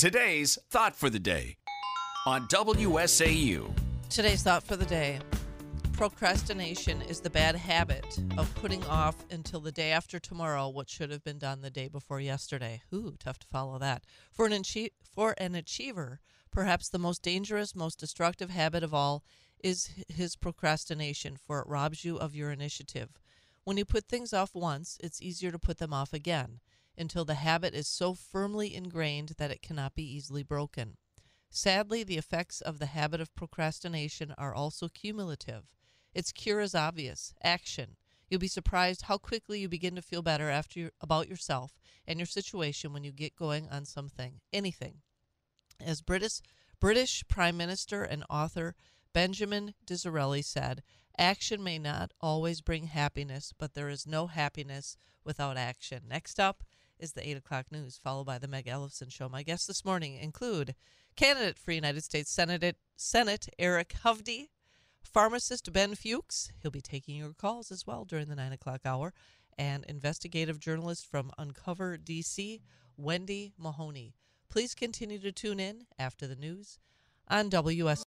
Today's Thought for the Day on WSAU. Today's thought for the day procrastination is the bad habit of putting off until the day after tomorrow what should have been done the day before yesterday. Ooh, tough to follow that. For an, achie- for an achiever, perhaps the most dangerous, most destructive habit of all is his procrastination, for it robs you of your initiative. When you put things off once, it's easier to put them off again until the habit is so firmly ingrained that it cannot be easily broken. Sadly, the effects of the habit of procrastination are also cumulative. Its cure is obvious action. You'll be surprised how quickly you begin to feel better after you, about yourself and your situation when you get going on something, anything. As British, British Prime Minister and author Benjamin Disraeli said, Action may not always bring happiness, but there is no happiness without action. Next up is the 8 o'clock news, followed by the Meg Ellefson Show. My guests this morning include candidate for United States Senate, Senate Eric Hovde, pharmacist Ben Fuchs. He'll be taking your calls as well during the 9 o'clock hour. And investigative journalist from Uncover DC, Wendy Mahoney. Please continue to tune in after the news on WS.